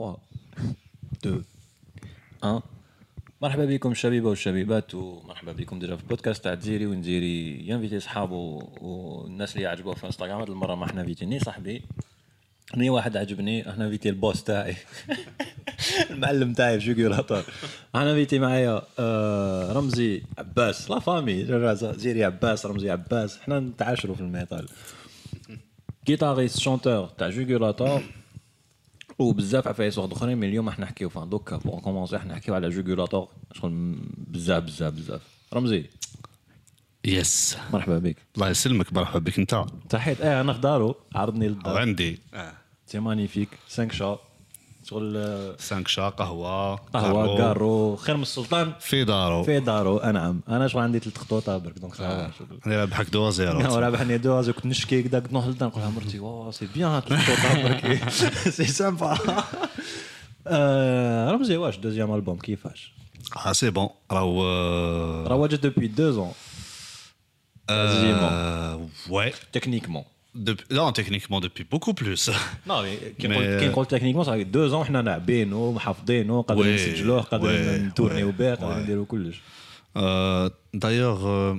3 2 1 مرحبا بكم الشبيبه والشبيبات ومرحبا بكم ديجا في البودكاست تاع ديري ونديري ينفيتي صحابو والناس اللي يعجبوه في انستغرام هاد المرة ما حنا فيتيني صاحبي. ني واحد عجبني إحنا فيتي البوس تاعي. المعلم تاعي في جوكيولاتور أنا فيتي معايا آه، رمزي عباس. لا فامي زيري عباس رمزي عباس. حنا نتعاشروا في الميتال كيتاريست شونتور تاع جوكيولاتور وبزاف عفايس واحد اخرين من اليوم راح نحكيو فان دوكا بور كومونسي راح نحكيو على جوكيولاتور شغل بزاف بزاف بزاف. رمزي. يس مرحبا بك. الله يسلمك. مرحبا بك. انت. تحيت آه أنا في دارو عرضني للدار. وعندي سي مانيفيك 5 شا شغل آه، سانكشا قهوة قهوة كارو. خير من السلطان. في دارو. في دارو أنعم. أنا شغل عندي ثلاث خطوطه برك دونك صافا أنا رابحك دوا زيرو رابحني دوز كنت نشكي كدا كنت نوصل نقول لها مرتي واه سي بيان هاد الخطوطه برك سي سامبا. آه، رمزي واش دوزيام ألبوم؟ كيفاش؟ آه سي بون. راهو آه، راه واجد دوبوي دو زون آه، ouais. تكنيكمون Non, techniquement, depuis beaucoup plus. Non, mais qui euh, techniquement, ça fait deux ans, on a bien, on a on a on a tourné on a D'ailleurs, euh,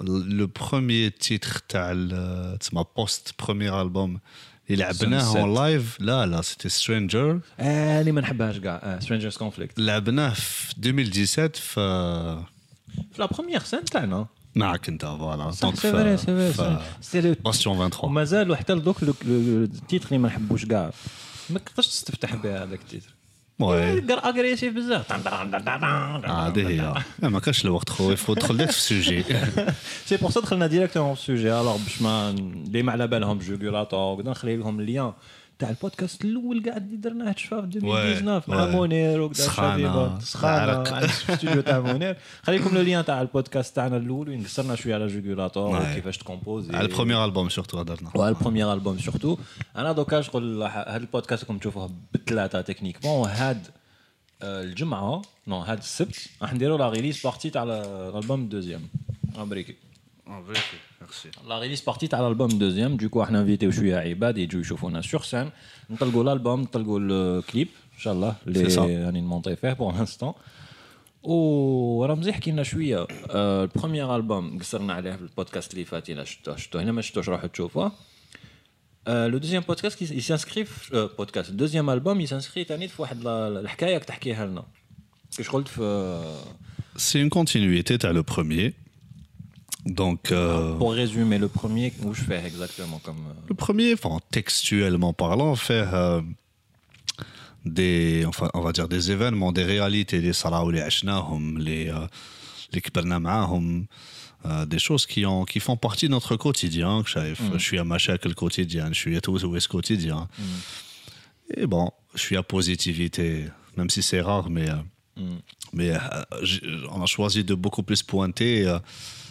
le premier titre, euh, c'est ma post-premier album, il a en live, là, là, c'était Stranger. Eh, ah, les manhabaj, gars, eh, Stranger's Conflict. L'a en 2017, fa... La première scène, معك انت فوالا صح سي فري سي فري سي باستيون 23 ومازال حتى لدوك التيتر اللي ما نحبوش كاع. ما تقدرش تستفتح به هذاك التيتر. وي. اغريسيف بزاف. هذه هي. ما كانش الوقت خويا يفو دخل في السوجي سي بور سا دخلنا ديريكتومون في السوجي الوغ باش ما اللي ما على بالهم جوغولاتور وكذا نخلي لهم اللين تاع البودكاست الاول قاعد اللي درناه تشفى في 2019 مع وي. منير وكذا سخانة. شبيبة. سخانه عرق. مع الاستوديو تاع منير خلي لكم لو لين تاع البودكاست تاعنا الاول وين قصرنا شويه على جوغولاتور وي. وكيفاش تكومبوزي على البروميير البوم سورتو هضرنا وهذا البروميير البوم سورتو انا دوكا شغل هذا البودكاست راكم تشوفوه بالثلاثه تكنيكمون وهاد آه، الجمعه نو هاد السبت راح نديرو لا ريليز بارتي تاع الالبوم الدوزيام امريكي لا ريليز بارتي تاع الالبوم الدوزيام دوكو احنا انفيتيو شويه عباد يجوا يشوفونا سور سان نطلقوا الالبوم نطلقوا الكليب ان شاء الله اللي C'est ça. راني نمونطي فيه بور لانستون ورمزي حكي لنا شويه آه، البروميير البوم قصرنا عليه في البودكاست اللي فات الا شفتوه شفتوه هنا ما شفتوش روحوا تشوفوه لو دوزيام بودكاست يسانسكري في بودكاست الدوزيام البوم يسانسكري ثاني في واحد ال- الحكايه راك تحكيها لنا كيش قلت في C'est une continuité تاع le premier donc, euh, pour résumer, le premier, où je fais exactement comme. Euh, le premier, enfin, textuellement parlant, faire euh, des, enfin, on va dire des événements, des réalités, des salas les ashnahum, les les des choses qui, ont, qui font partie de notre quotidien. Mm. Je suis à Machak le quotidien, je suis à Touzouès quotidien. Mm. Et bon, je suis à positivité, même si c'est rare, mais, mm. mais on a choisi de beaucoup plus pointer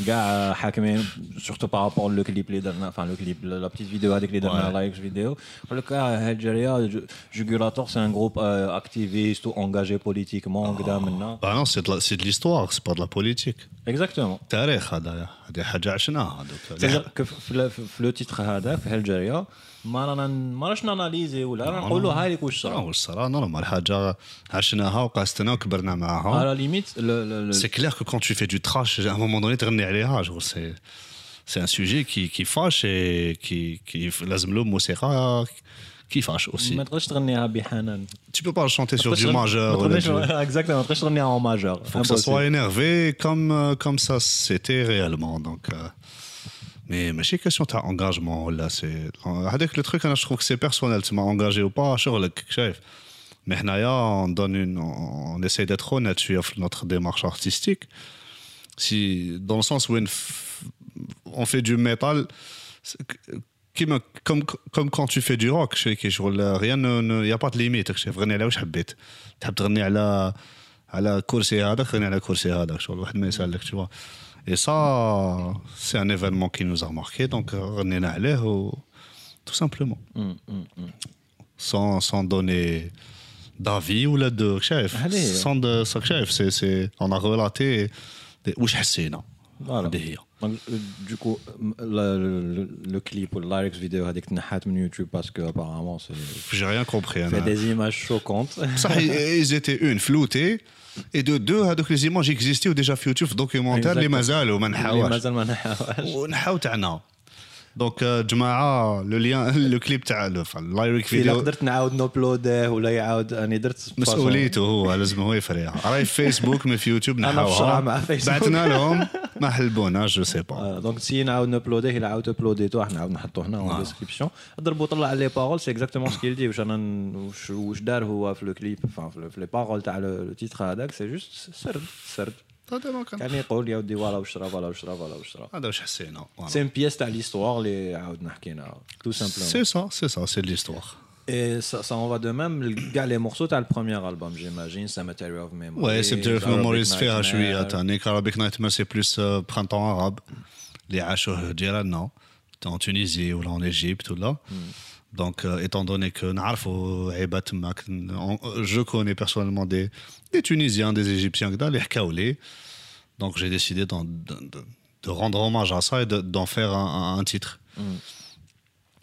Gars, euh, surtout par rapport au clip, les la petite vidéo avec les derniers likes vidéo. Le cas, euh, Algeria, Jugurator, c'est un groupe euh, activiste ou engagé politiquement. Oh. Maintenant. Ah non, c'est de l'histoire, c'est pas de la politique. Exactement. C'est-à-dire que le titre Hada, Algeria, تيتر هذا في هالجيريا ما رانا ما راش ناناليزي ولا رانا نقولوا هاي لك واش صرا صرا واش صرا نورمال حاجه عشناها وقاستنا وكبرنا معاها على ليميت C'est clair que quand tu fais du trash, à un moment donné, تغني عليها genre, c'est c'est un sujet qui qui fâche et qui qui لازم له موسيقى qui fâche aussi. ما تقدرش تغنيها بحنان Tu peux pas le chanter sur du majeur. ولا du- اكزاكتومون ما تقدرش تغنيها en majeur Faut que ça soit énervé comme euh, comme ça c'était réellement donc. euh, Mais ماشي question تاع engagement là c'est هذاك le truc انا je trouve que c'est personnel tu m'as engagé ou pas شغلك شايف mais حنايا on donne une on essaie d'être honnête شويه في notre démarche artistique si dans le sens où une f- on fait du métal c'est que- كيما comme comme quand tu fais du rock شي كي شغل rien ne y a pas de limite شايف غني على واش حبيت تحب تغني على على كرسي هذاك غني على كرسي هذاك شغل واحد ما يسالك tu vois et ça, c'est un événement qui nous a marqué. Donc, on est allé tout simplement. Mm, mm, mm. Sans, donner d'avis ou là de chef. Sans de chef, c'est, on a relaté des ouchasséna. Voilà. هذه هي Donc, euh, du coup, m- le, le- le clip ou le lyrics vidéo هذيك تنحات من يوتيوب parce que apparemment c'est j'ai rien compris fait انا des images choquantes. صح ils étaient une floutée et de deux هذوك les images existaient déjà في يوتيوب في دوكيومونتير اللي Exactement. مازالوا ما اللي نحاوش دونك جماعة لو ليان لو كليب تاع اللايريك الا فيديو قدرت نعاود نوبلوديه ولا يعاود اني درت مسؤوليته هو لازم هو يفريها. راهي في فيسبوك مي في يوتيوب في الشرع مع نحاوها فيسبوك. بعثنا لهم ما حلبوناش جو سي با. آه، دونك سي نعاود نوبلوديه الا عاود ابلوديتو راح نعاود نحطو هنا اون آه. ديسكريبسيون ضربوا طلع لي بارول سي اكزاكتومون سكيل دي واش أنا واش دار هو في الكليب enfin في لي بارول تاع لو تيتر هذاك سي جوست سرد سرد. كان يقول يا ودي فوالا واش راه فوالا واش راه فوالا واش راه هذا واش حسينا سي ان بيس تاع ليستوار اللي عاودنا حكينا تو سامبلومون سي سا سي سا سي ليستوار Et ça, ça en va de même, كاع les morceaux تاع le premier album, j'imagine, Cemetery of Memory. Ouais, c'est peut-être Arabic Memories فيها Nightmare. شويه تاني Arabic Nightmare c'est plus euh, printemps arabe اللي عاشوه جيراننا en Tunisie ou là en Égypte ou là Donc, euh, étant donné que eh, je connais personnellement des, Tunisiens, des Égyptiens, les Kaolé, donc j'ai décidé de, rendre hommage à ça et d'en faire un, titre. Hmm.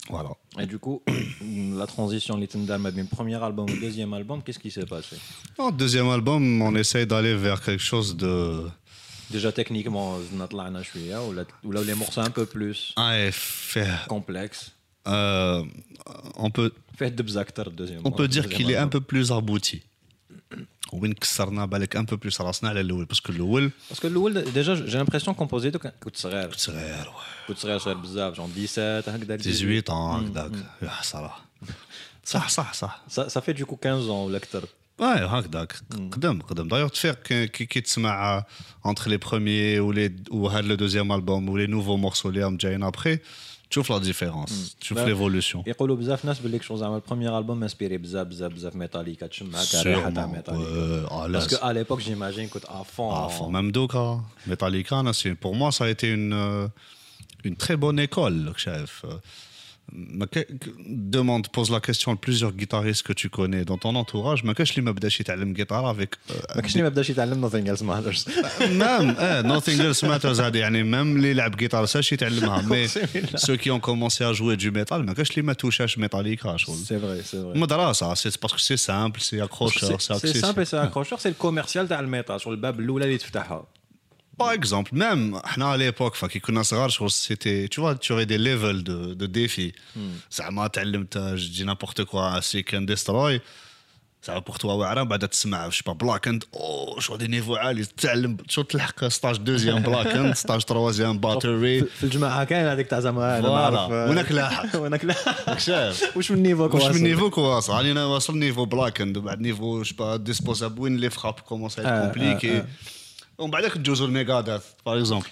Voilà. Et du coup, la transition Litendam, premier album, le deuxième album, qu'est-ce qui s'est passé? En deuxième album, on essaye d'aller vers quelque chose de. Déjà techniquement, ou là, les morceaux un peu plus. Ah. Complexe. Euh, on peut, فيه دبز أكتر الدوزيام on peut dire qu'il est un peu plus abouti. وين كسرنا بالك un peu plus راسنا على الاول باسكو الاول Parce que الأول déjà j'ai l'impression composé كنت صغير صغير كنت صغير صغير بزاف جون 17 هكذا 18 ans هكذاك يا صراحه صح صح صح Ça, ça fait du coup 15 ans ولا أكتر. واي هكذاك قدم قدم دايوغ تفيق كي كي كي تسمع انتر لي بروميي ولي وهذا لو دوزيام البوم ولي نوفو tu vois la différence, hmm. tu vois ben, l'évolution. Ils disent beaucoup de gens que chose le premier album inspiré bzaf bzaf bzaf Metallica, tu Parce qu'à l'époque, j'imagine que à fond. À fond, même Doka, Metallica, pour moi, ça a été une, euh, une très bonne école, chef ما ك- ك- demande, pose la question à plusieurs guitaristes que tu connais dans ton entourage. ما كاش اللي ما بداش يتعلم guitare avec ما كاينش اللي ما بداش يتعلم nothing else matters même eh, nothing else matters هذه يعني même اللي يلعب guitare ساش يتعلمها mais أقسم بالله. ceux qui ont commencé à jouer du métal ما كاش اللي ما توشاش ميتاليكا شغل سي فري سي فري مدرسة c'est parce que c'est simple c'est accrocheur c'est سي accessible سامبل سي اكروشور سي الكوميرسيال تاع الميتال شغل الباب الاولى اللي تفتحها Par exemple, même à l'époque, enfin, qui connaissent rare, je pense que c'était, tu vois, tu aurais des levels de, de défis. Ça m'a je dis n'importe quoi, Seek and Destroy. Ça va pour toi, واعرة بعد تسمع je sais pas Black and oh شو des niveaux عالي تتعلم شو تلحق ستاج دوزيام Black and ستاج تروازيام باتري في الجماعه كاين هذيك تاع زعما انا فوالا. نعرف وينك لاحق؟ وينك لاحق شاف واش من نيفو واش كواصل من نيفو كواس راني انا واصل نيفو بلاك اند بعد نيفو جو با ديسبوزابل وين لي فراب كومونس آه، ا آه، كومبليكي آه. ومن بعدك ندوزو الميغاداث باغ اكزومبل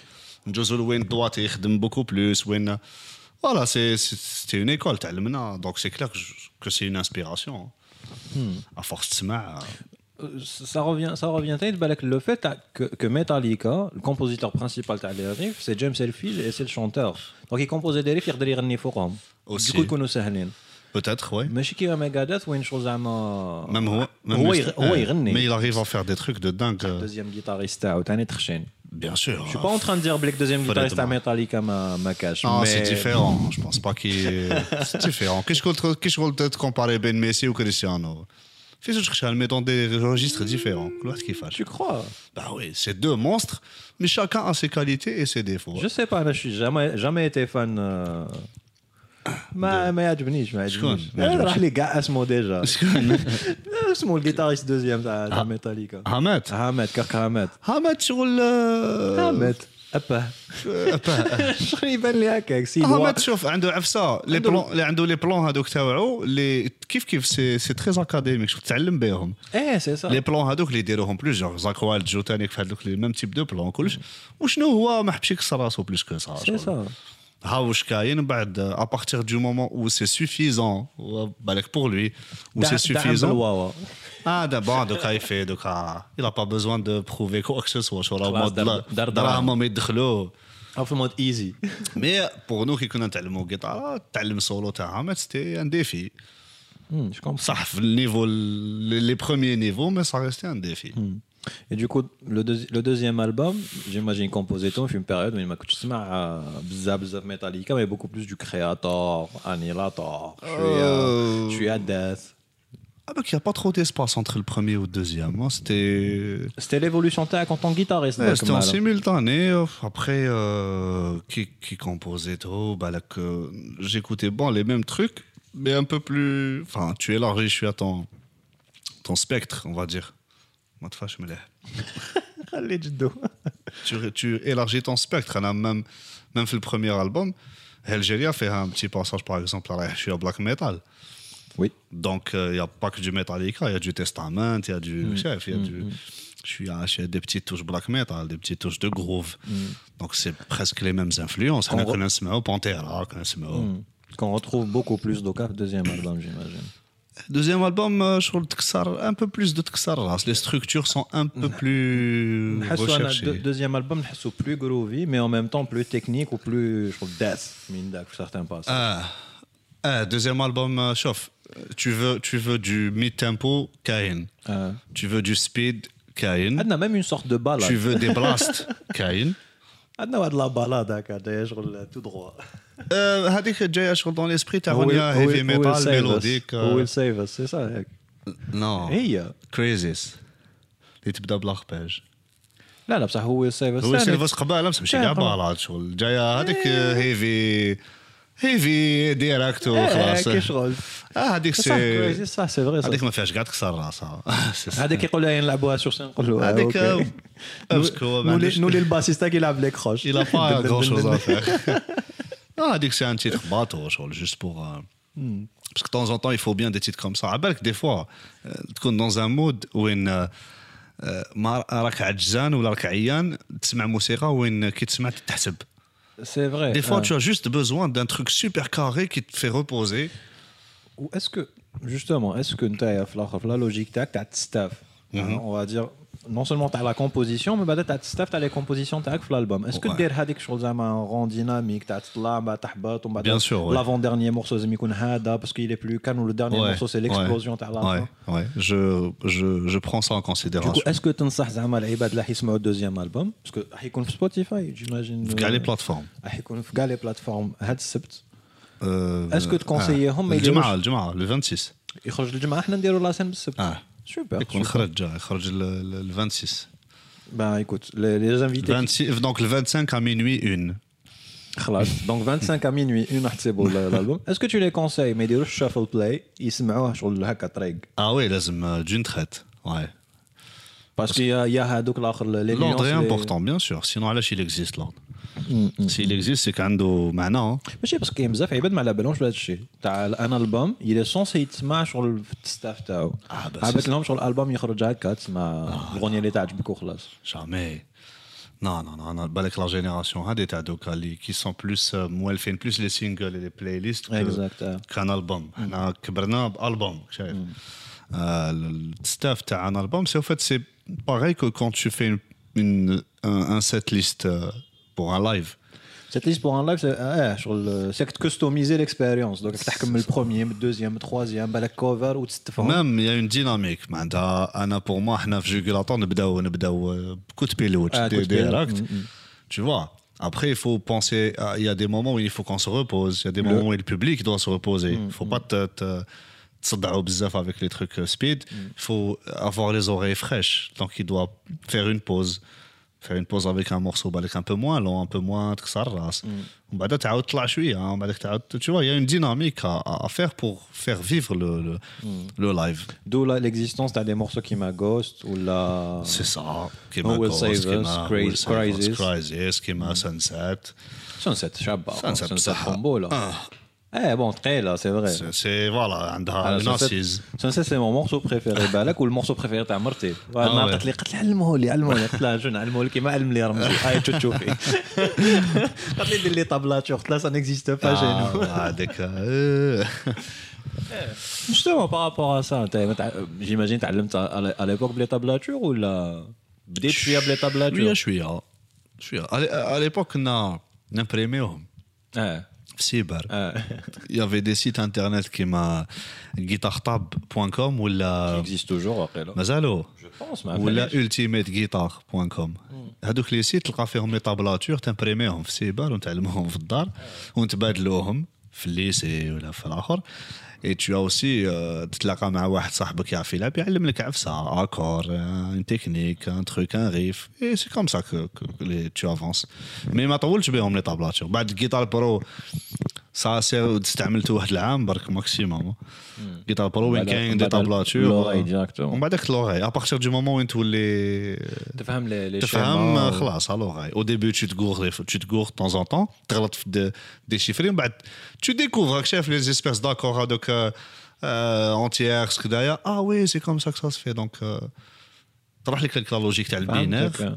ندوزو وين الدوات يخدم بوكو بلوس وين فوالا سي سيتي اون ايكول تعلمنا دونك سي كلير كو سي اون انسبيراسيون ا فورس تسمع ça revient ça revient تاني بالك le fait تاع que, que Metallica le compositeur principal تاع les riffs c'est James Hetfield et c'est le chanteur donc il composait des riffs يقدر يغني فوقهم Aussi. du coup يكونوا ساهلين بوتيتر وي ماشي كيما ميغاداث وين شغل زعما ميم هو même هو le- يغ- هو eh, يغني mais il arrive à faire des trucs de dingue دوزيام جيتاريست تاعو تاني تخشين bien sûr Je suis pas en train de dire que le deuxième guitariste à Honnêtement. Metallica ma, ma cache. Non, mais... c'est différent. Je pense pas qu'il est... C'est différent. Qu'est-ce qu'on qu'est-ce qu'on peut comparer Ben Messi ou Cristiano Fais ce que mais dans des registres différents. L'autre qui fâche. Tu crois Bah oui, c'est deux monstres, mais chacun a ses qualités et ses défauts. Je sais pas, là, je suis jamais, jamais été fan. euh, ما ما يعجبنيش ما شكون؟ يعجبنيش يعجبكش؟ راح لي كاع اسمه ديجا. اسمه الجيتاريست دوزيام تاع ميتاليكا. Hamet. هامت كاك هامت Hamet شغل آه، هامت أبا. أبا. شغل يبان لي هكاك سي Hamet شوف عنده عفسة. لي بلون اللي عنده لي بلون هذوك تاوعو اللي كيف كيف سي سي تري اكاديميك شغل تعلم بهم إيه سي سا لي بلون هذوك اللي يديروهم بلوزيور زاك وايلد جو تاني في هذوك لي ميم تيب دو بلون كلش وشنو هو؟ ما حبش يكسر راسو بلوس كو سا سي سا à partir du moment où c'est suffisant bah, pour lui, où c'est suffisant. Ah, d'abord, il n'a pas besoin de prouver quoi que ce soit. Bah, en mode easy. Mais pour nous qui connaissons le guitare, le solo, c'était un défi. Le niveau, les premiers niveaux, mais ça restait un défi. Et du coup, le, deuxi- le deuxième album, j'imagine composé tout, une période où il m'a coûté bzaf bzaf Metallica, mais beaucoup plus du Creator, Annihilator, je suis à- Euh. je suis à Death. ah bah qu'il n'y a pas trop d'espace entre le premier ou le deuxième Moi, c'était C'était l'évolution tac en tant que guitariste. Ouais, c'était en simultané. euh, Après, euh, qui, qui composait trop bah, que J'écoutais bon, les mêmes trucs, mais un peu plus. Enfin, tu élargis, je suis à ton, ton spectre, on va dire. Fâche, mais là. Allez, Jiddo. tu, tu élargis ton spectre. On a même, même fait le premier album. Algérie a fait un petit passage, par exemple, à je suis à black metal. Oui. Donc, il n'y a pas que du Metallica, il y a du Testament, il y a du. Mm. chef, il y a du je suis à je suis à des petites touches black metal, des petites touches de groove. Donc, c'est presque les mêmes influences. On Mm. On re- Pantera, on connaît Smell. Qu'on retrouve beaucoup plus d'Oka deuxième album, j'imagine. Deuxième album, euh, un peu plus de Tksar. Les structures sont un peu mm. plus mm. recherchées. Deuxième album, plus groovy, mais en même temps plus technique ou plus death, certains passent. Ah. ah, deuxième album, euh, chauffe. Tu veux, tu veux du mid-tempo, Kain. Ah. Tu veux du speed, Kain. Ah, On a même une sorte de balle. Tu veux des blasts, Kain. عندنا واحد لابالاد هكا جاية شغل تو دغوا. هذيك جاية شغل دون ليسبري تاع اغنيه هيفي ميتال ميلوديك ويل سيف اس سي سا هيك نو هي كريزيس اللي تبدا بلاخباج لا لا بصح هو سيفاس هو سيفاس قباله بصح ماشي كاع بالاد شغل جاية هذيك هيفي هيفي ديريكت إيه، وخلاص كي شغل اه هذيك صح سي crazy، صح سي فري هذيك صح ما فيهاش كاع تكسر راسها هذيك يقول لها نلعبوها سور سين نقولوا هذيك امسكوا ما عندوش- نولي الباسيستا كيلعب لك خوش Il a pas grand chose à faire. Non, Addict, c'est un titre bateau, genre, juste pour. euh, Parce que de temps en temps, il faut bien des titres comme ça. À que des fois, euh, تكون dans un mode وين euh, euh, ما راك عجزان ولا راك عيان تسمع موسيقى وين كي تسمع تحسب. C'est vrai. Des fois, hein. tu as juste besoin d'un truc super carré qui te fait reposer. Ou est-ce que, justement, est-ce que tu as la logique, tu as, as on va dire, non seulement tu as la composition, mais tu as staff, tu as les compositions tac dans l'album. Est-ce que Ouais. tu as quelque chose un rang dynamique Tu as là, tu as Bien sûr, ouais. L'avant-dernier morceau, c'est Mikun Hada, parce qu'il est plus calme, ou le dernier Ouais, morceau, c'est l'explosion ouais, تاع la Ouais, fin. ouais. Je, je, je prends ça en Du coup, considération. est-ce que tu تنصح زعما العباد اللي يسمعوا الدوزيام البوم باسكو راح يكون في سبوتيفاي جيماجين في كاع les plateformes. راح يكون في كاع لي بلاتفورم هاد السبت Euh, Est-ce que تكونسييهم ما الجمعة يديروش الجمعة le 26 يخرج الجمعه حنا نديروا لاسين بالسبت اه سوبر يكون خرج جا يخرج ال- ال- le 26 Ben écoute, les, les invités. 26 donc le 25 à minuit une خلاص donc 25 à minuit une واحد سيبو l'album. Est-ce que tu les conseilles ما يديروش شافل بلاي يسمعوه شغل هكا طريق ah oui لازم d'une traite ouais باسكو يا يا هذوك الاخر les l'ordre est nuances, les- important bien sûr sinon علاش il existe l'ordre s'il existe c'est عنده معنى ماشي باسكو كاين بزاف عباد ما على بالهمش بهذا الشيء تاع انا البوم يلي سونسي يتسمع شغل في الستاف تاعو آه، بس عباد لهم شغل الالبوم يخرج هكا تسمع الاغنيه اللي تعجبك وخلاص jamais non non non non بالك la génération هذه تاع دوكا اللي qui sont plus euh, مولفين plus les singles et les playlists que- Exact, آه. كان البوم احنا كبرنا بالبوم شايف آه، الستاف تاع ان البوم سي au fait c'est pareil que quand tu fais une, une, un, un setlist euh, pour un live. Cette liste pour un live, c'est ah, customiser l'expérience. Donc, tu comme le premier, le deuxième, le troisième, bah, le cover, ou tu Même, il y a une dynamique. Ah, Anna, pour moi, on a vu que l'attente, on beaucoup de pilotes, ah, direct. Mm, mm. Tu vois. Après, il faut penser. Euh, il y a des moments où il faut qu'on se repose. Il y a des moments où le public doit se reposer. Il ne faut pas te avec les trucs euh, speed, mm. il faut avoir les oreilles fraîches. Donc, il doit faire une pause. Faire une pause avec un morceau bah, un peu moins long, un peu moins trsarras. Mm. Bah, hein. bah, tu vois, il y a une dynamique à, faire pour faire vivre le, mm. live. D'où l'existence d'un des morceaux qui m'a ghost ou la. C'est ça. Qui oh, m'a ghost, qui m'a Crisis, qui m'a Sunset. Sunset, Shabba. Sunset, Sunset, Combo, là. Ah. ايه بون ثقيلة c'est vrai c'est- C'est voilà, عندها Ah, une Sunset- assise. Sunset c'est mon morceau préféré بالك والمورسو préféré تاع مرتي واحد النهار ouais. قالت لي قالت لي علموه لي علموه لي قلت لها شنو علموه لي كيما علم لي رمزي هاي تشوف تشوفي قالت لي دير لي طابلاتور قلت لها ça n'existe pas chez nous Ah, هذيك آه. Justement, par rapport à ça, t'as- t'as- j'imagine تعلمت à à l'époque بلي طابلاتور ولا بديت شويه بلي شويه طابلاتور شويه شويه À l'é- à l'époque كنا نمبريميوهم اه في سيبر آه. il y avait des sites internet كيما guitartab.com ولا اكزيست توجور واقيلا مازالو جو بونس ما ولا فهمتش. ultimateguitar.com هذوك لي سيت تلقى فيهم لي طابلاتور تمبريميهم في سيبر وتعلمهم في الدار ونتبادلوهم في الليسي ولا في الاخر اي تو اوسي تتلاقى مع واحد صاحبك يعرف يلعب يعلم لك عفسه اكور ان تكنيك ان تروك ان ريف اي سي كوم سا تو افونس مي ما طولتش بهم لي طابلاتور بعد الجيتار برو سا سير استعملته واحد العام برك ماكسيموم جيتار برو وين بعد- كاين دي بعد طابلاتور لوغاي ديراكتومون. ومن بعدك لوغاي ابارتير دو مومون وين تولي تفهم لي لي تفهم شيما و- خلاص على لوغاي او ديبي tu te gourres tu te gourres de temps en temps تغلط في دي شيفري ومن بعد tu découvres راك شايف لي زيسبيس داكور هذوك اونتييرس كدايا اه وي سي كوم سا كو سا سفي دونك تروح لك هذيك لا لوجيك تاع البينات فهمتك.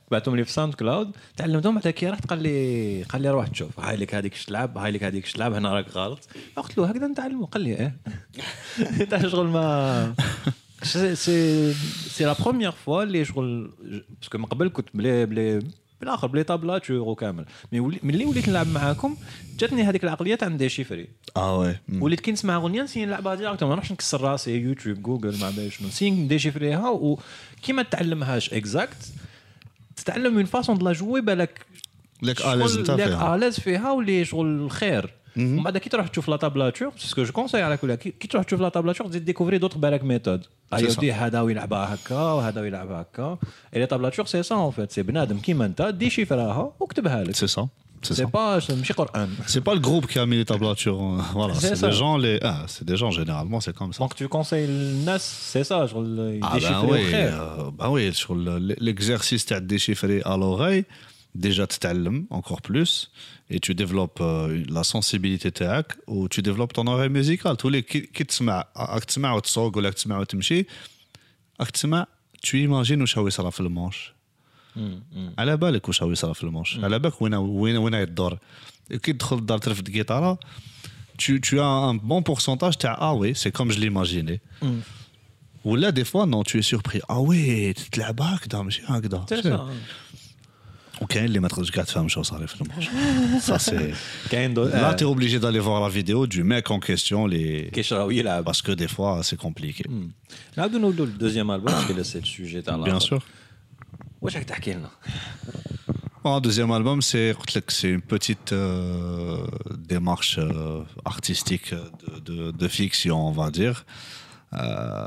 بعتهم لي في ساوند كلاود تعلمتهم بعد كي رحت قال لي قال لي روح تشوف. هاي لك هذيك تلعب؟ هاي لك هذيك تلعب؟ هنا راك غلط. قلت له هكذا نتعلموا قال لي إيه. تاع شغل ما سي سي لا بروميير فوا اللي شغل باسكو من قبل كنت بلي بلي بالآخر بلي طابلاتور وكامل مي ولي- ملي وليت نلعب معاكم جاتني هذيك العقلية تاع ندير شيفري آه وي. وليت كي نسمع أغنية نسي نلعبها ديريكت ما نروحش نكسر راسي يوتيوب جوجل ما بعرف شنو نسي نديشيفريها وكي ما تعلمهاش اكزاكت تتعلم من فاسون دو لا جوي بالك لك اليز أنت لك فيها. اليز فيها واللي شغل خير ومن بعد كي تروح تشوف لا طابلاتور سكو جو كونساي على كل كي تروح تشوف لا طابلاتور تزيد ديكوفري دوطخ بالك ميثود. ايودي هذا ويلعبها هكا وهذا ويلعبها هكا. اي لي طابلاتور سي سا اون فيت سي بنادم. كيما أنت ديشيفراها واكتبها لك. سي سا سي سي سا با ماشي قران C'est pas le groupe qui a mis les tablatures. Voilà, C'est c'est ça. des gens, les... ah, c'est des gens généralement, c'est comme ça. دونك تو كونساي الناس سي سا شغل Ah ben يديشيفريو oui, خير euh, ben oui, sur le- l'exercice de déchiffrer à l'oreille, déjà tu t'allumes encore plus et tu développes euh, la sensibilité تاعك ou tu développes ton oreille musicale. tous les كي كي تسمع راك تسمع وتسوق ولا تسمع وتمشي راك تسمع tu imagines واش هو يصرى في المونش على بالك واش هو يصرى في المونش على بالك وين وين وين يدور كي تدخل للدار ترفد الجيتاره tu, tu as un bon pourcentage تاع ah oui c'est comme je l'imaginais ولا دي فوا نو tu es surpris ah oui تلعب هكذا ماشي هكذا سي سا وكاين اللي ما تقدرش كاع تفهم شو صار في الماتش ça c'est كاين دو là t'es obligé d'aller voir la vidéo du mec en question les كيش راهو يلعب parce que des fois c'est compliqué نعاودو نولو للدوزيام البوم باسكو سي السوجي تاع bien الآخر. sûr واش راك تحكي لنا Bon, deuxième album, c'est قلت لك, c'est une petite euh, démarche euh, artistique de, de, de fiction, on va dire. Euh,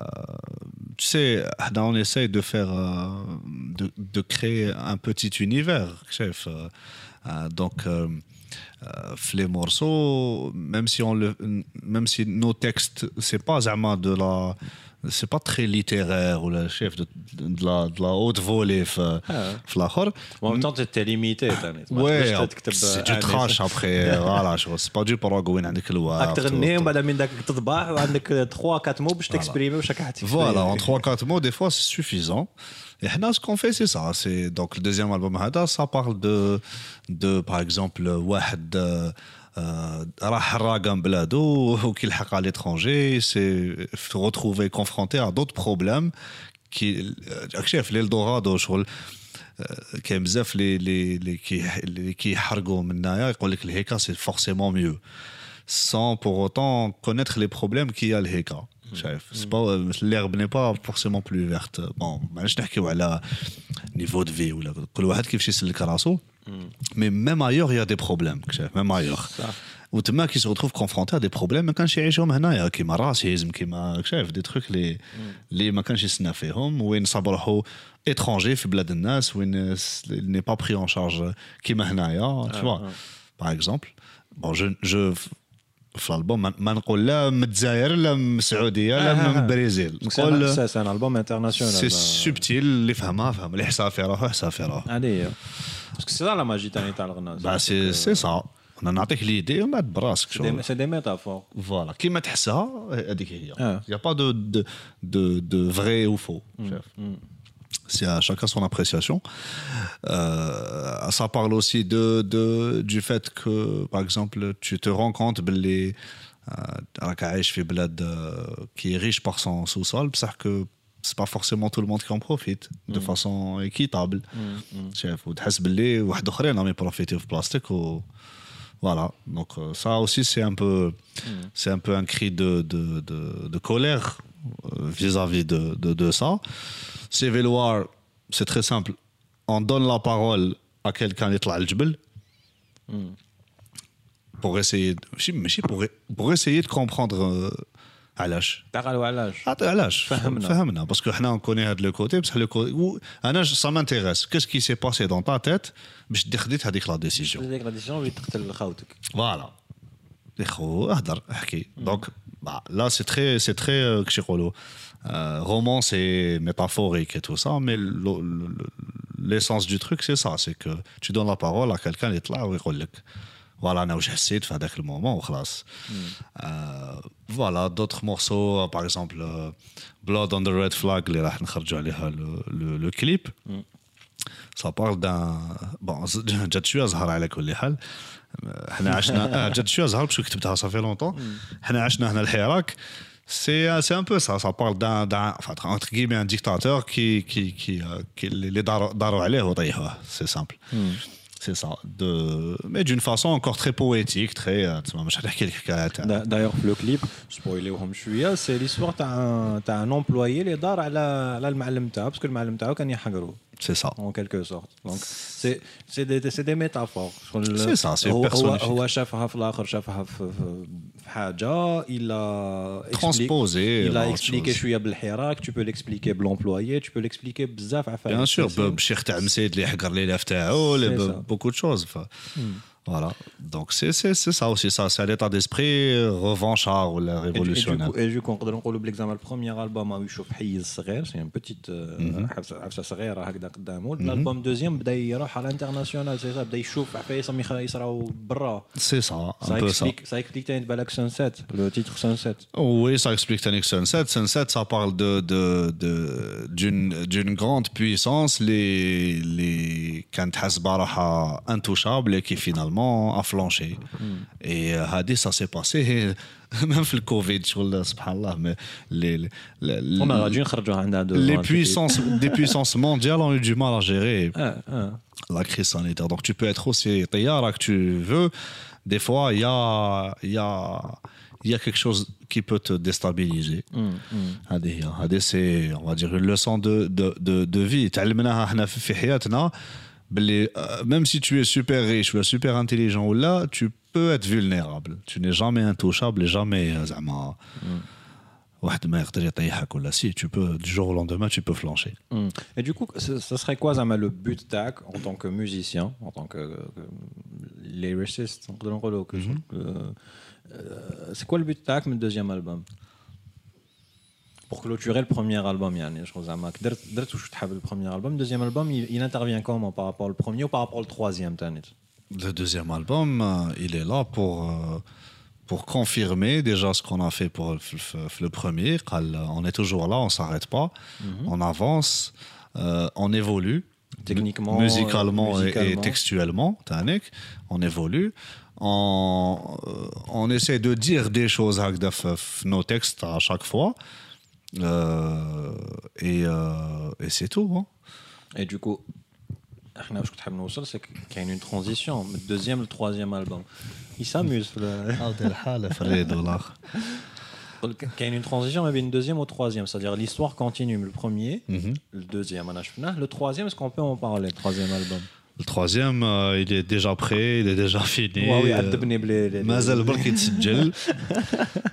tu sais, là, on essaye de faire, euh, de, de créer un petit univers, chef. Euh, euh, donc, euh, euh, les morceaux, même si on le, même si nos textes, c'est pas zama de la, c'est pas très littéraire ou le chef de, de la, de la haute volée, في- Ah. في الآخر. وان طون تي ليميتي ثاني Ouais, c'est du trash après. voilà, je- c'est pas du prog وين عندك الوقت. راك تغني ومن بعد من ذاك تطبع وعندك 3 4 مو باش تكسبريمي واش راك تكسبريمي Voilà, en 3-4 mots, des fois, c'est suffisant. Et là, ce qu'on fait, c'est ça. C'est donc le deuxième album, Hada, ça parle de, de par exemple, واحد euh, euh, راح راقم بلادو وكيلحق à l'étranger, c'est se retrouver confronté à d'autres problèmes qui راك شايف l'Eldorado شغل آه، كاين بزاف لي لي لي كي اللي كيحرقوا منايا يقول لك الهيكا سي فورسيمون ميو sans pour autant connaître les problèmes qu'il y a الهيكا شايف c'est pas l'herbe n'est pas forcément plus verte bon ماناش نحكيو على niveau de vie ولا كل واحد كيفاش يسلك راسو mais même ailleurs il y a des problèmes شايف même ailleurs صح. وتما كي se retrouve confronté à des problèmes ما كانش يعيشهم هنايا كيما الراسيزم كيما شايف دي تروك اللي اللي ما كانش يسنى فيهم وين صاب روحو étranger في بلاد الناس وين il n'est pas pris en charge كيما هنايا tu vois par exemple bon je je في الألبوم. ما- نقول لا من الجزائر لا من السعودية لا آه، من آه. البرازيل سي نقول سي ان البوم انترناسيونال سي سوبتيل اللي فهمها فهم. اللي حسها في روحه حسها في روحه هذه هي باسكو سي لا ماجي تاني تاع الغناء c'est c'est ça. أنا نعطيك ليدي ومن بعد براسك شغل سي دي ميتافور فوالا كيما تحسها هذيك هي آه. يا با دو دو دو فري ou faux chef. c'est à chacun son appréciation. Euh, ça parle aussi de, de, du fait que, par exemple, tu te rends compte les euh, euh, qui est riche par son sous-sol, c'est que c'est pas forcément tout le monde qui en profite de mm. façon équitable. Tu as profiter du plastique ou voilà. Donc euh, ça aussi c'est un peu mm. c'est un peu un cri de, de, de, de colère vis-à-vis -vis de, de, de ça. C'est Véloir, c'est très simple. On donne la parole à quelqu'un يطلع الجبل pour essayer de- ماشي ماشي pour pour essayer de comprendre euh, علاش تعالوا علاش عطي علاش فهمنا. فهمنا باسكو حنا اون كوني هاد لو كوتي بصح لو كوتي و- انا سا مانتيريس كيس كي سي باسي دون تا تيت باش دي خديت هذيك لا ديسيجن هذيك لا ديسيجن اللي تقتل خوتك فوالا يا خو اهدر احكي دونك là c'est très c'est très euh, كش يقولوا euh, roman, c'est métaphorique et tout ça, mais l'essence du truc, c'est ça c'est que tu donnes la parole à quelqu'un, il est là, il voilà, j'ai essayé de faire le moment, classe. Mm. Euh, voilà, d'autres morceaux, euh, par exemple euh, Blood on the Red Flag, le, le, le clip. Hmm. Ça parle d'un. Bon, Jatchu Azhar à la Kullihal. Jatchu Azhar, parce que ça fait longtemps. On a le Hirak. Euh, c'est un peu ça. Ça parle d'un, enfin, entre guillemets, un dictateur qui, qui, qui, euh, qui les C'est simple. Mm. C'est ça. De... Mais d'une façon encore très poétique, très. Euh, d'ailleurs, le clip, spoiler, c'est l'histoire d'un employé, les dar à la Parce que le Malam Tao, quand il c'est ça. En quelque sorte. C'est, des, métaphores. C'est ça, c'est personnifié. Il a transposé. Il a expliqué je suis tu peux l'expliquer l'employé, tu peux l'expliquer. Bien sûr, beaucoup de choses. Hmm. Voilà. Donc, c'est ça aussi. Ça, c'est l'état d'esprit euh, revanchard ou la révolutionnaire. Et du coup, on peut. Le premier album ah a eu c'est une petite. Euh, mhm. ah, mhm. L'album deuxième, il à l'international. C'est ça. C'est ça. Un ça. Ça explique Sunset, le titre Sunset. Oui, ça explique Sunset. Sunset, ça parle d'une de, d'une grande puissance, les, les, quand intouchables et qui finalement gouvernement a Et euh, Hadi, ça s'est passé, même le Covid, subhanallah, mais les, les, les puissances, des puissances mondiales ont eu du mal à gérer la crise sanitaire. Donc tu peux être aussi taillard que tu veux. Des fois, il y a, y, a, y a quelque chose qui peut te déstabiliser. Mm, mm. c'est, on va dire, une leçon de, de, de, de vie. Euh, même si tu es super riche ou super intelligent ou là, tu peux être vulnérable. Tu n'es jamais intouchable et jamais. Euh, mm. Si tu peux, du jour au lendemain, tu peux flancher. Mm. Et du coup, ce, serait quoi Zama, le but TAC en tant que musicien, en tant que, que lyriciste mhm. euh, C'est quoi le but TAC, mon deuxième album? Pour clôturer le premier album, يعني je زعما درت درت واش تحب le premier album, le deuxième album, il, il intervient comment par rapport au premier ou par rapport au troisième تاني Le deuxième album, euh, il est là pour, euh, pour confirmer déjà ce qu'on a fait pour le, le- le premier. قال, On est toujours là, on ne s'arrête pas, on avance, euh, on évolue. Techniquement, musicalement, euh, et- Et, musicalement. textuellement, t'as on évolue. On, euh, on essaie de dire des choses هكذا في- في nos textes à chaque fois. Euh, euh, et, c'est tout. Hein. Et du coup, c'est qu'il y a une transition. Le deuxième, le troisième album. Ils s'amusent. Il y a une transition, mais une deuxième au troisième. C'est-à-dire l'histoire continue. Le premier, mm le deuxième, le troisième, est-ce qu'on peut en parler, le troisième album? Le troisième, euh, il est déjà prêt, il est déjà fini. Ouais, oui, Euh, عذبني بلي- لي- مازال برك يتسجل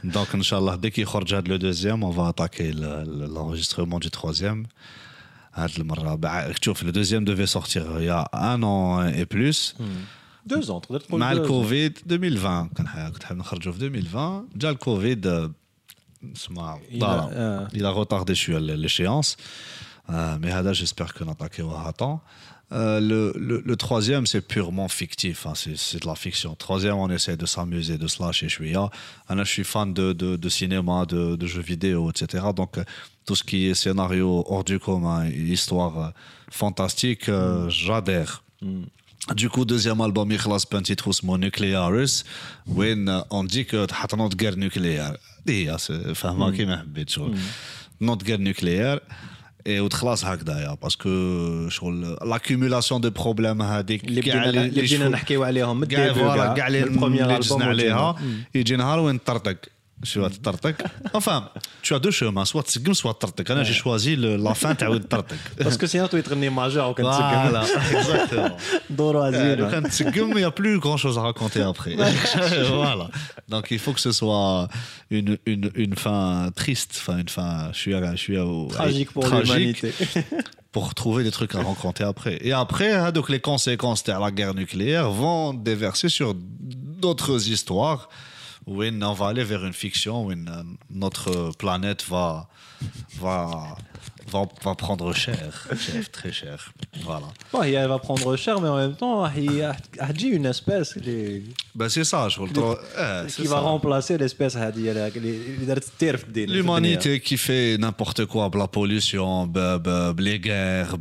دونك ان شاء الله dès qu'il خرج هذا لو دوزيام on va attaquer le- le- l'enregistrement du troisième هاد المرة بع- شوف le deuxième devait sortir il y a un an et plus deux ans, تقدر تقول مع deux ans. الكوفيد 2020 كان ح- كنت حاب نخرجوا في 2020 جا الكوفيد آه، اسمع Il a- ضرب. آه. il a retardé شويه ل- l'échéance Euh, mais هذا j'espère que ناتاكيوها à temps Euh, le, troisième, c'est purement fictif, hein. c'est de la fiction. Troisième, on essaie de s'amuser, de se lâcher. Je suis, hein, je suis fan de, cinéma, de, jeux vidéo, etc. Donc, euh, tout ce qui est scénario hors du commun, histoire euh, fantastique, euh, mm. j'adhère. Mm. Du coup, deuxième album, Ikhlas Pentit Husmo Nuclearis, mm. on dit que notre guerre nucléaire. Ah, c'est guerre nucléaire. اي وتخلص هكذايا باسكو شغل لاكيمولاسيون دو بروبليم هذيك كاع اللي بدينا نحكيو عليهم من الديبي كاع اللي لجزنا عليها يجي نهار وين طرطق شو تطرطق enfin tu as deux chemins soit تسقم soit تطرطق انا جي شوازي لا فان تعاود تطرطق باسكو سينا توي تغني ماجور وكان Voilà, تسقم exactement. دورها Euh, زينه le Kantsugum, il n'y a plus grand chose à raconter après. voilà. Donc il faut que ce soit une, une, une fin triste, enfin une fin. Je suis, à- je suis au- tragique pour tragique l'humanité pour trouver des trucs à raconter après. Et après, hein, donc les conséquences de la guerre nucléaire vont déverser sur d'autres histoires When on va aller vers une fiction où euh, notre planète va, prendre cher, très cher. Voilà. Bon, elle va prendre cher, mais en même temps, il a dit une espèce. Les... Ben c'est ça, je le trouve. Eh, qui va remplacer l'espèce L'humanité qui fait n'importe quoi, la pollution, les guerres,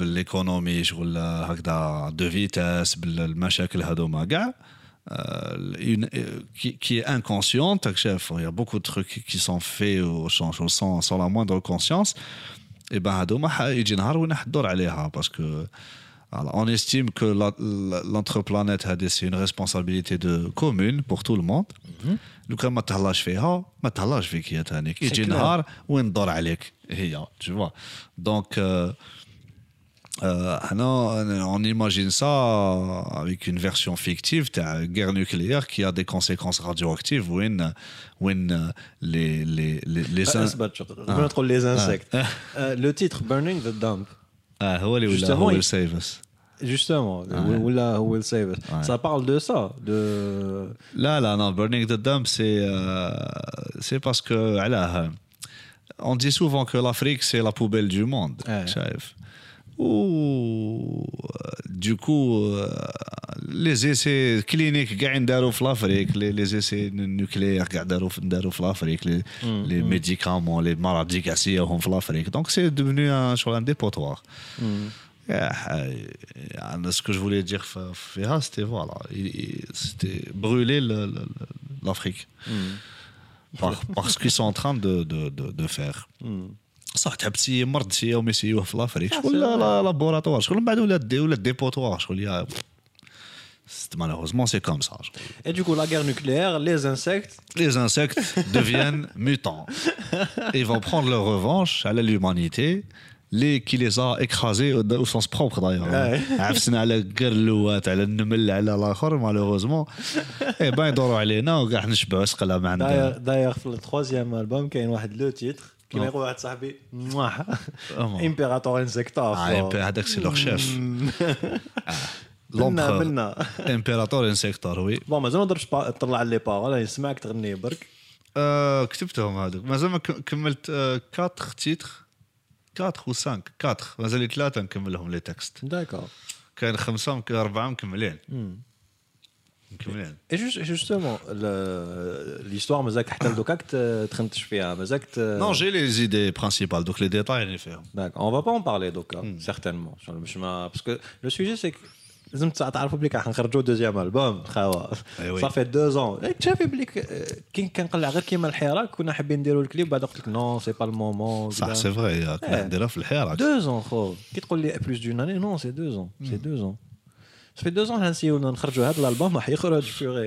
l'économie, euh, de vitesse, le machin, le euh, une- euh, qui, qui est inconsciente, chef, il y a beaucoup de trucs qui sont faits au sans, sans, sans la moindre conscience. Et ben هذوما ح- يجي نهار وين حدور عليها parce que voilà, on estime que la- la- notre planète هذه c'est une responsabilité de commune pour tout le monde. لو كان ما تهلاش فيها ما تهلاش فيك هي تانيك يجي clair. نهار وين تدور عليك هي tu vois donc euh, euh, ah euh, on imagine ça euh, avec une version fictive une guerre nucléaire qui a des conséquences radioactives when, when euh, les, les, les, les, ah, ah. les insectes. Le titre Burning the Dump. Ah, who will il... save us? Justement, ouais. who will save us. Ça parle de ça. De... Là, là, non, Burning the Dump, c'est parce que. Là, on dit souvent que l'Afrique, c'est la poubelle du monde. Ouais. شايف و du coup euh, les essais cliniques كاع نداروا في l'Afrique les, les essais nucléaires كاع داروا في نداروا في l'Afrique les, les médicaments les maladies كاع سياهم في l'Afrique donc c'est devenu un شغل un dépotoir Yeah, euh, ce que je voulais dire f- فيها c'était voilà il- il- c'était brûler le- le- le- l'Afrique par, par ce qu'ils sont en train de, de, de, de faire صح تعبتي مرضتي يوم يسيوه في لافريك شكون لا لا لابوراتوار شكون من بعد ولا دي ولا ديبوتوار شكون يا سيت مالوغوزمون سي كوم سا اي دوكو لا غير نوكليير لي زانسكت لي زانسكت ديفيان ميتون اي فون بخون لو ريفونش على لومانيتي لي كي لي زا اكخازي أو سونس بروبر دايوغ عفسنا على غير اللوات على النمل على الآخر مالوغوزمون اي با يدورو علينا وكاع حنشبعو سقلا معنا دايوغ في التخوازيام البوم كاين واحد لو تيتر كيما يقول واحد صاحبي مواه امبيراتور انسكتار Ah, هذاك سي لور شيف بلنا بلنا امبيراتور انسكتور وي بون مازال ما با- نطلع لي بارول راني نسمعك تغني برك آه، كتبتهم هذوك مازال ما كملت 4 تيتر 4 و 5 4 مازال ثلاثة نكملهم لي تكست داكور كاين خمسه اربعه مكملين مكملين اي جوستومون ليستوار مازالك حتى لدوكاك ت- تخنتش فيها مازالك ت- نو جي لي زيدي برينسيبال دوك لي ديتاي اللي فيهم D'accord. On va pas en parler donc là, certainement. Sur le- chemin- Parce que le sujet c'est que لازم تعرفوا بليك راح نخرجوا دوزيام البوم خاوه أي وي. صافي دو زون شافي بليك آه، كي كنقلع غير كيما الحراك كنا حابين نديروا الكليب بعد قلت لك نو سي با المومون صح سي فري كنا نديرها في الحراك دو زون خو كي تقول لي بلوس دون اني نو سي دو زون سي دو زون ça fait deux ans que on a l'album,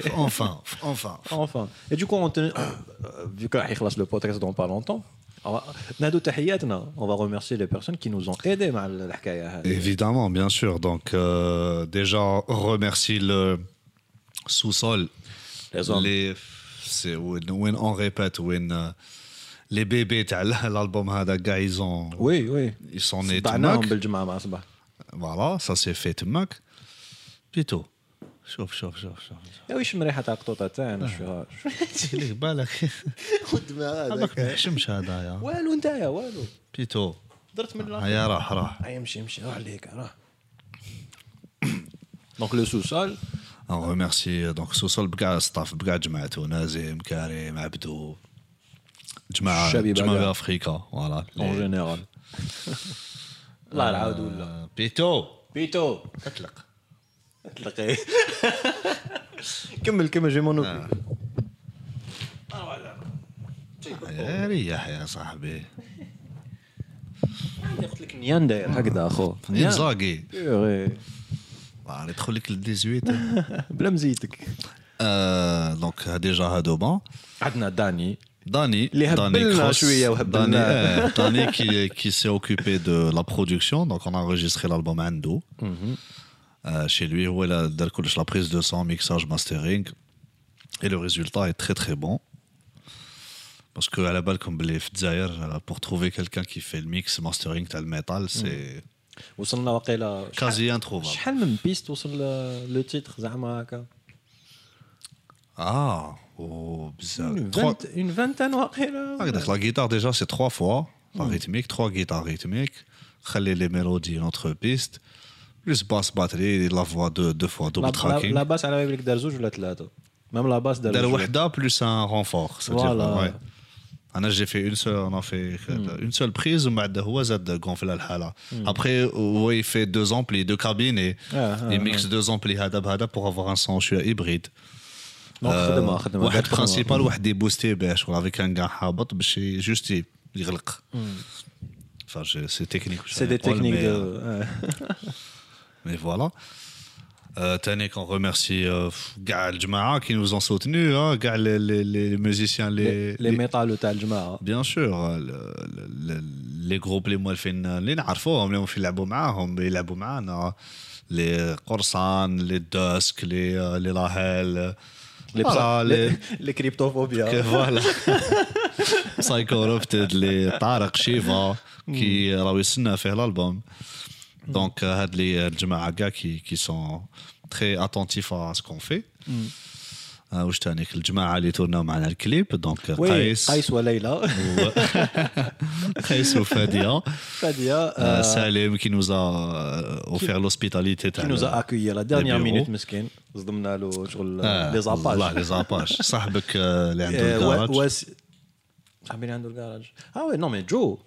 Enfin, enfin. Enfin. Et du coup, on tenait, euh, vu qu'on a le podcast dans pas longtemps, on va remercier les personnes qui nous ont aidés Évidemment, bien sûr. Donc, euh, déjà, remercie le sous-sol. Les hommes. Les, c'est when, on répète, when euh, les bébés, l'album, ils ont. Oui, oui. Ils sont nés. Voilà, ça s'est fait. Mac. Plutôt. شوف شوف شوف شوف يا ويش من ريحه تاع القطوطه تاعنا شو ليك بالك والدماغ هذاك ما يحشمش هذا يا والو نتايا والو بيتو درت من هيا راح راح هيا امشي امشي روح عليك روح دونك لو سوسول On remercie donc Sosol بكاع ستاف بكاع جماعته نازم كريم عبدو جماعة كاع. افريكا فوالا اون جينيرال الله يعاود ولا بيتو بيتو اطلق تلقي كمل كمل جي مونو ريح يا صاحبي قلت لك نيان داير هكذا اخو انزاغي إيه، الله يدخل لك ل 18 بلا مزيتك آه، دونك ديجا هادو بون عندنا داني Dani, اللي هبلنا Cross, شوية وهبلنا. Dani, euh, Dani qui, qui s'est occupé de la production, donc on a enregistré l'album Ando. Euh, chez lui, où il a دار كلش la prise de son, mixage, mastering. Et le résultat est très très bon. Parce que à la balle, comme les Fdzaïr, pour trouver quelqu'un qui fait le mix, mastering, tel metal, c'est وصلنا وقيلا quasi introuvable. شحال من بيست وصل لو تيتر زعما هكا Ah, oh, bizarre. اون Trois- فانت- اون فانتان وقيلا Regarde, La guitare, déjà, c'est trois fois la rythmique, trois guitares rythmiques. Khalil les mélodies, une autre piste. Plus basse batterie, la voix deux, deux fois, double لا tracking. لا باس على بالك دار زوج ولا ثلاثه ميم لا باس دار Dal زوج. wahda plus un renfort. c'est-à-dire, Voilà. ouais. انا j'ai fait une seule on a fait une seule prise ومن بعد هو زاد gonfler الحاله après ouais, il fait deux amplis deux cabines et Ah, ah, il mixe deux amplis هذا بهذا pour avoir un son شويه hybride دونك خدمه خدمه واحد قاعد خدمة. برانسيبال واحد يبوستي به شغل avec un gars هابط باش جوست يغلق Enfin, je- c'est technique. je سي دي connais pas, تكنيك mais, دو euh, Mais voilà. Euh, Tanik, on remercie euh, كاع الجماعة qui nous ont soutenus, hein, كاع les, les, les musiciens, les, لي ميتالو تاع الجماعه bien sûr, euh, le- le- le- les groupes اللي موالفين اللي نعرفوهم اللي في يلعبوا معاهم يلعبوا معانا لي قرصان لي دوسك لي لي لاهيل لي Voilà, les- لي كريبتوفوبيا que voilà. Psychoropted, les Tarek Shiva, qui راهو يستنى فيه l'album. Donc, euh, هاد les الجماعة كاع qui, qui sont très attentifs à ce qu'on fait. آه، واش تانيك الجماعة اللي تورناو معنا الكليب دونك وي قيس قيس وليلى و- قيس وفادية فاديه آه، سالم qui nous a euh, offert l'hospitalité كي تاع نوزا اكويي لا ديرنيير bureaux. مينوت مسكين صدمنا له شغل آه، لي والله زاباج لي زاباج صاحبك آه، اللي عنده الكراج واس صاحبي اللي عنده الكراج اه وي نو مي جو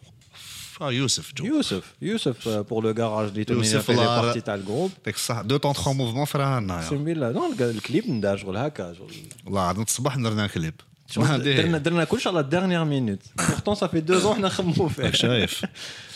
آه، يوسف جو يوسف يوسف بور لو كراج اللي تورني يوسف في لي الله- بارتي تاع الجروب ديك الصح دو طون تخوا موفمون فرا لنا اقسم بالله نو الكليب ندار شغل هكا شغل والله عاد الصباح درنا كليب شغل درنا هذه درنا كلش على الديرنيير مينوت بورتون صافي دو زون حنا نخمموا فيه راك شايف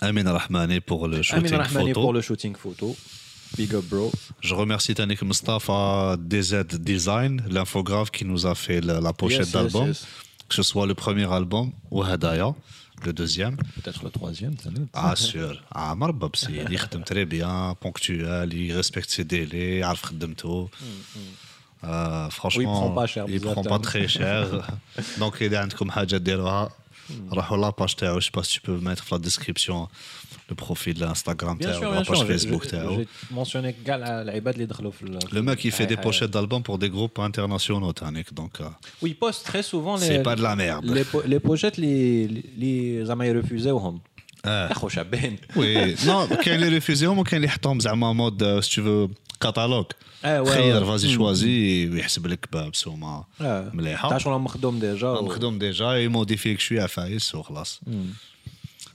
Amin Rahmani pour le shooting Amin Rahmani photo. pour le shooting photo. Big up, bro. Je remercie Tanik Mustafa DZ Design, l'infographe qui nous a fait la, la pochette yes, d'album, yes, yes. que ce soit le premier album ou Hadaya, le deuxième. Peut-être le troisième, Ah, sûr. Ah, Marbab, il khadem très bien, ponctuel, il respecte ses délais, il khadem tout. Mm, mm. euh, franchement, oui, il prend pas cher. Il prend pas très cher. Donc, il y a un comme Hadja Hmm. Rahou la je sais pas si tu peux mettre la description hein, le profil Instagram Théo, la page Facebook Théo. J'ai mentionné euh, le mec qui fait des pochettes d'albums pour des groupes internationaux, donc. Euh, oui, il poste très souvent les. C'est pas de la merde. Les, les pochettes, les, les, les, refusés ou آه. أخو شابين. وي. نو كاين اللي ريفيزيهم وكاين اللي يحطهم زعما مود سي كاتالوج خير فازي شوازي ويحسب لك بسومه مليحة. تاع شغل مخدوم ديجا مخدوم ديجا يموديفيك شوية فايس وخلاص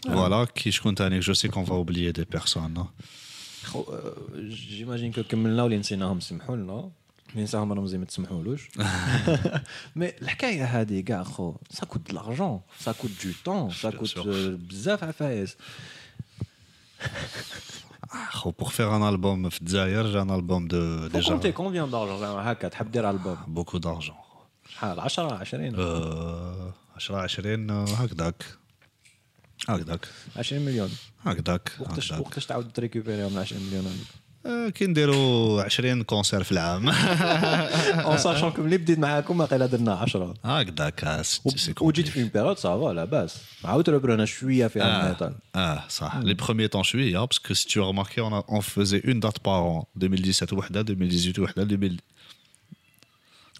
فوالا كي شكون ثاني جو سي كون فا اوبليي دي بيرسون جيماجين que Kamel Naoulin, c'est un homme, نساهم راهم زي ما تسمحولوش. مي الحكاية هذه كاع خو سا كوت دو لارجون سا كوت دو طون سا كوت بزاف عفايس. خو pour faire un album في الجزائر un album de فو déjà كونتي كومبيان دارجون زعما هكا تحب دير البوم beaucoup d'argent. شحال 10 20 آه، 10 20 آه، هكذاك. هكذاك. 20 مليون هكذاك. وقتاش. وقتاش تعاود تريكوبيريهم 20 مليون هذيك كنديروا 20 كونسير في العام. اون ساشون كو ملي بديت معاكم قيلا درنا 10 هكذاك وجيت في بيريود صافا لاباس عاودت ربحنا شوية في الميطان. آه صح لي بروميي طون شوية باسكو سي تو ريماركي اون فوزي اون دات بار 2017 وحده 2018 وحده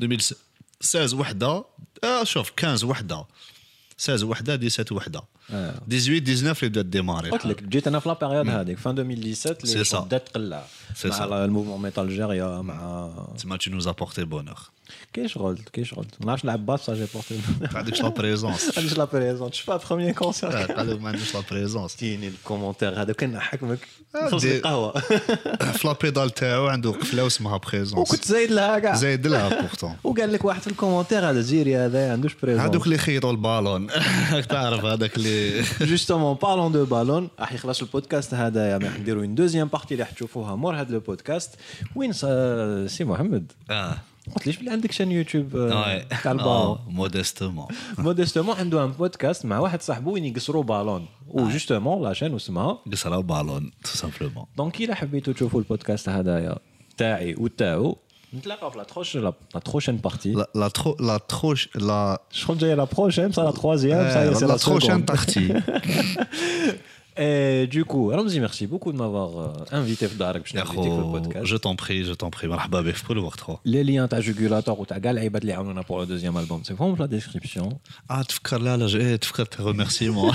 2016 وحده شوف 15 وحده 16 وحدة, 17 وحدة. 18 19 اللي بدات ديماري. قلت لك جيت انا في لا بيريود هذيك فان 2017 اللي C'est ça. بدات تقلع C'est مع ça. الموفمون ميتال جيريا مع تما tu nous Quel شغل quel شغل ما a نلعب basse, جي بورتي ما عندكش dit la présence. T'as dit la présence. Je suis pas premier concert. T'as dit تيني الكومنتير هذا كان حكمك فوز القهوه في لابيدال تاعو عنده قفله واسمها بريزونس وكنت زايد لها كاع زايد لها بورتون وقال لك واحد في الكومنتير هذا جيري هذا ما عندوش بريزونس هذوك اللي خيطوا البالون تعرف هذاك اللي جوستومون بالون دو بالون راح يخلص البودكاست هذا راح نديروا اون دوزيام بارتي اللي راح تشوفوها مور هذا البودكاست وين سي محمد آه قلت ليش بلي عندك شان يوتيوب آه، آه، تاع البالون آه، مودستومون مودستومون عنده ان بودكاست مع واحد صاحبه وين يقصروا بالون. و جوستومون لا شان واسمها قصروا البالون تو سامبلومون دونك إلا حبيتوا تشوفوا البودكاست هذايا تاعي وتاعو نتلاقاو في لا تخوش لا تروشين بارتي لا ترو لا تخوش لا شكون جاي لا بروشين بصح لا تخوازيام بصح لا تروشين بارتي Et du coup, Ramzi, merci beaucoup de m'avoir euh, invité le podcast. Je t'en prie, je t'en prie. pour le voir Les liens, ta jugulator ou ta galaïbad les amena pour le deuxième album, c'est vraiment la description? Ah, tu fais là, là, eh, tu fais tes remerciements.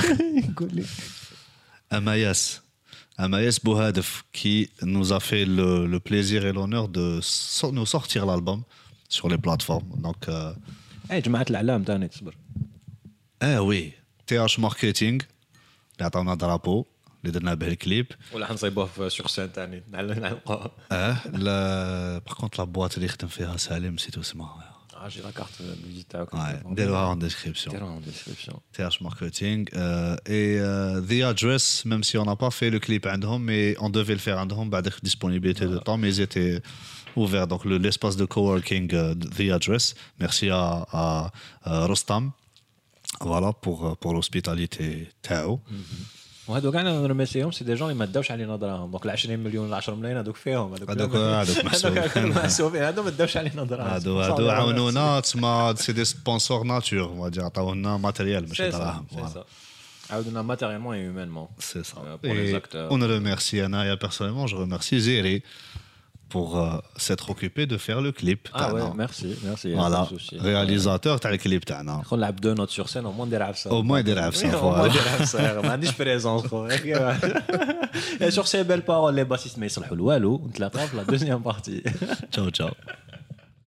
Amayas. Amayas Bouhadef, qui nous a fait le, le plaisir et l'honneur de so nous sortir l'album sur les plateformes. Donc. Euh, eh, tu m'as l'alarme, t'as un Eh oui, TH Marketing. اللي عطاونا درابو اللي درنا به الكليب. ولا حنصيبوه في سور سين ثاني نعلقوه اه لا باغ كونت لا بواط اللي يخدم فيها سالم نسيتو اسمها عاجي لا كارت فيزيت تاعك Ouais, نديروها en description. ديروها في الديسكريبسيون TH Marketing. Euh, et euh, The Address, même si on n'a pas fait le clip عندهم, mais on devait le faire عندهم بعد disponibilité de temps, mais ils étaient ouverts. Donc le- l'espace de coworking euh, de The Address. Merci à, à, euh, Rostam. Voilà pour, euh, pour l'hospitalité تاعو. وهذوك كاع نرميسيهم سي دي جون اللي ما داوش علينا دراهم دونك ال 20 مليون ال 10 ملايين هذوك فيهم هذوك هذوك- كلهم- هذوك محسوبين. هذوك كلهم محسوبين هذو ما داوش علينا دراهم هادو هادو عاونونا تسمى سي دي سبونسور ناتور ما عطاو لنا ماتيريال ماشي سي دراهم سا Voilà. سي سا عاودنا ماتيريالمون اي هيومانمون C'est ça. Euh, pour les Et acteurs. on remercie pour euh, s'être occupé de faire le clip. Ah ouais, merci, merci. Voilà, réalisateur, t'as le clip, t'as non. On l'a deux notes sur scène, au moins des raps. Au moins des raps, oui, au moins des raps, on a dit présence. Hein, Et sur ces belles paroles, les bassistes, mais ils sont le la deuxième partie. ciao, ciao.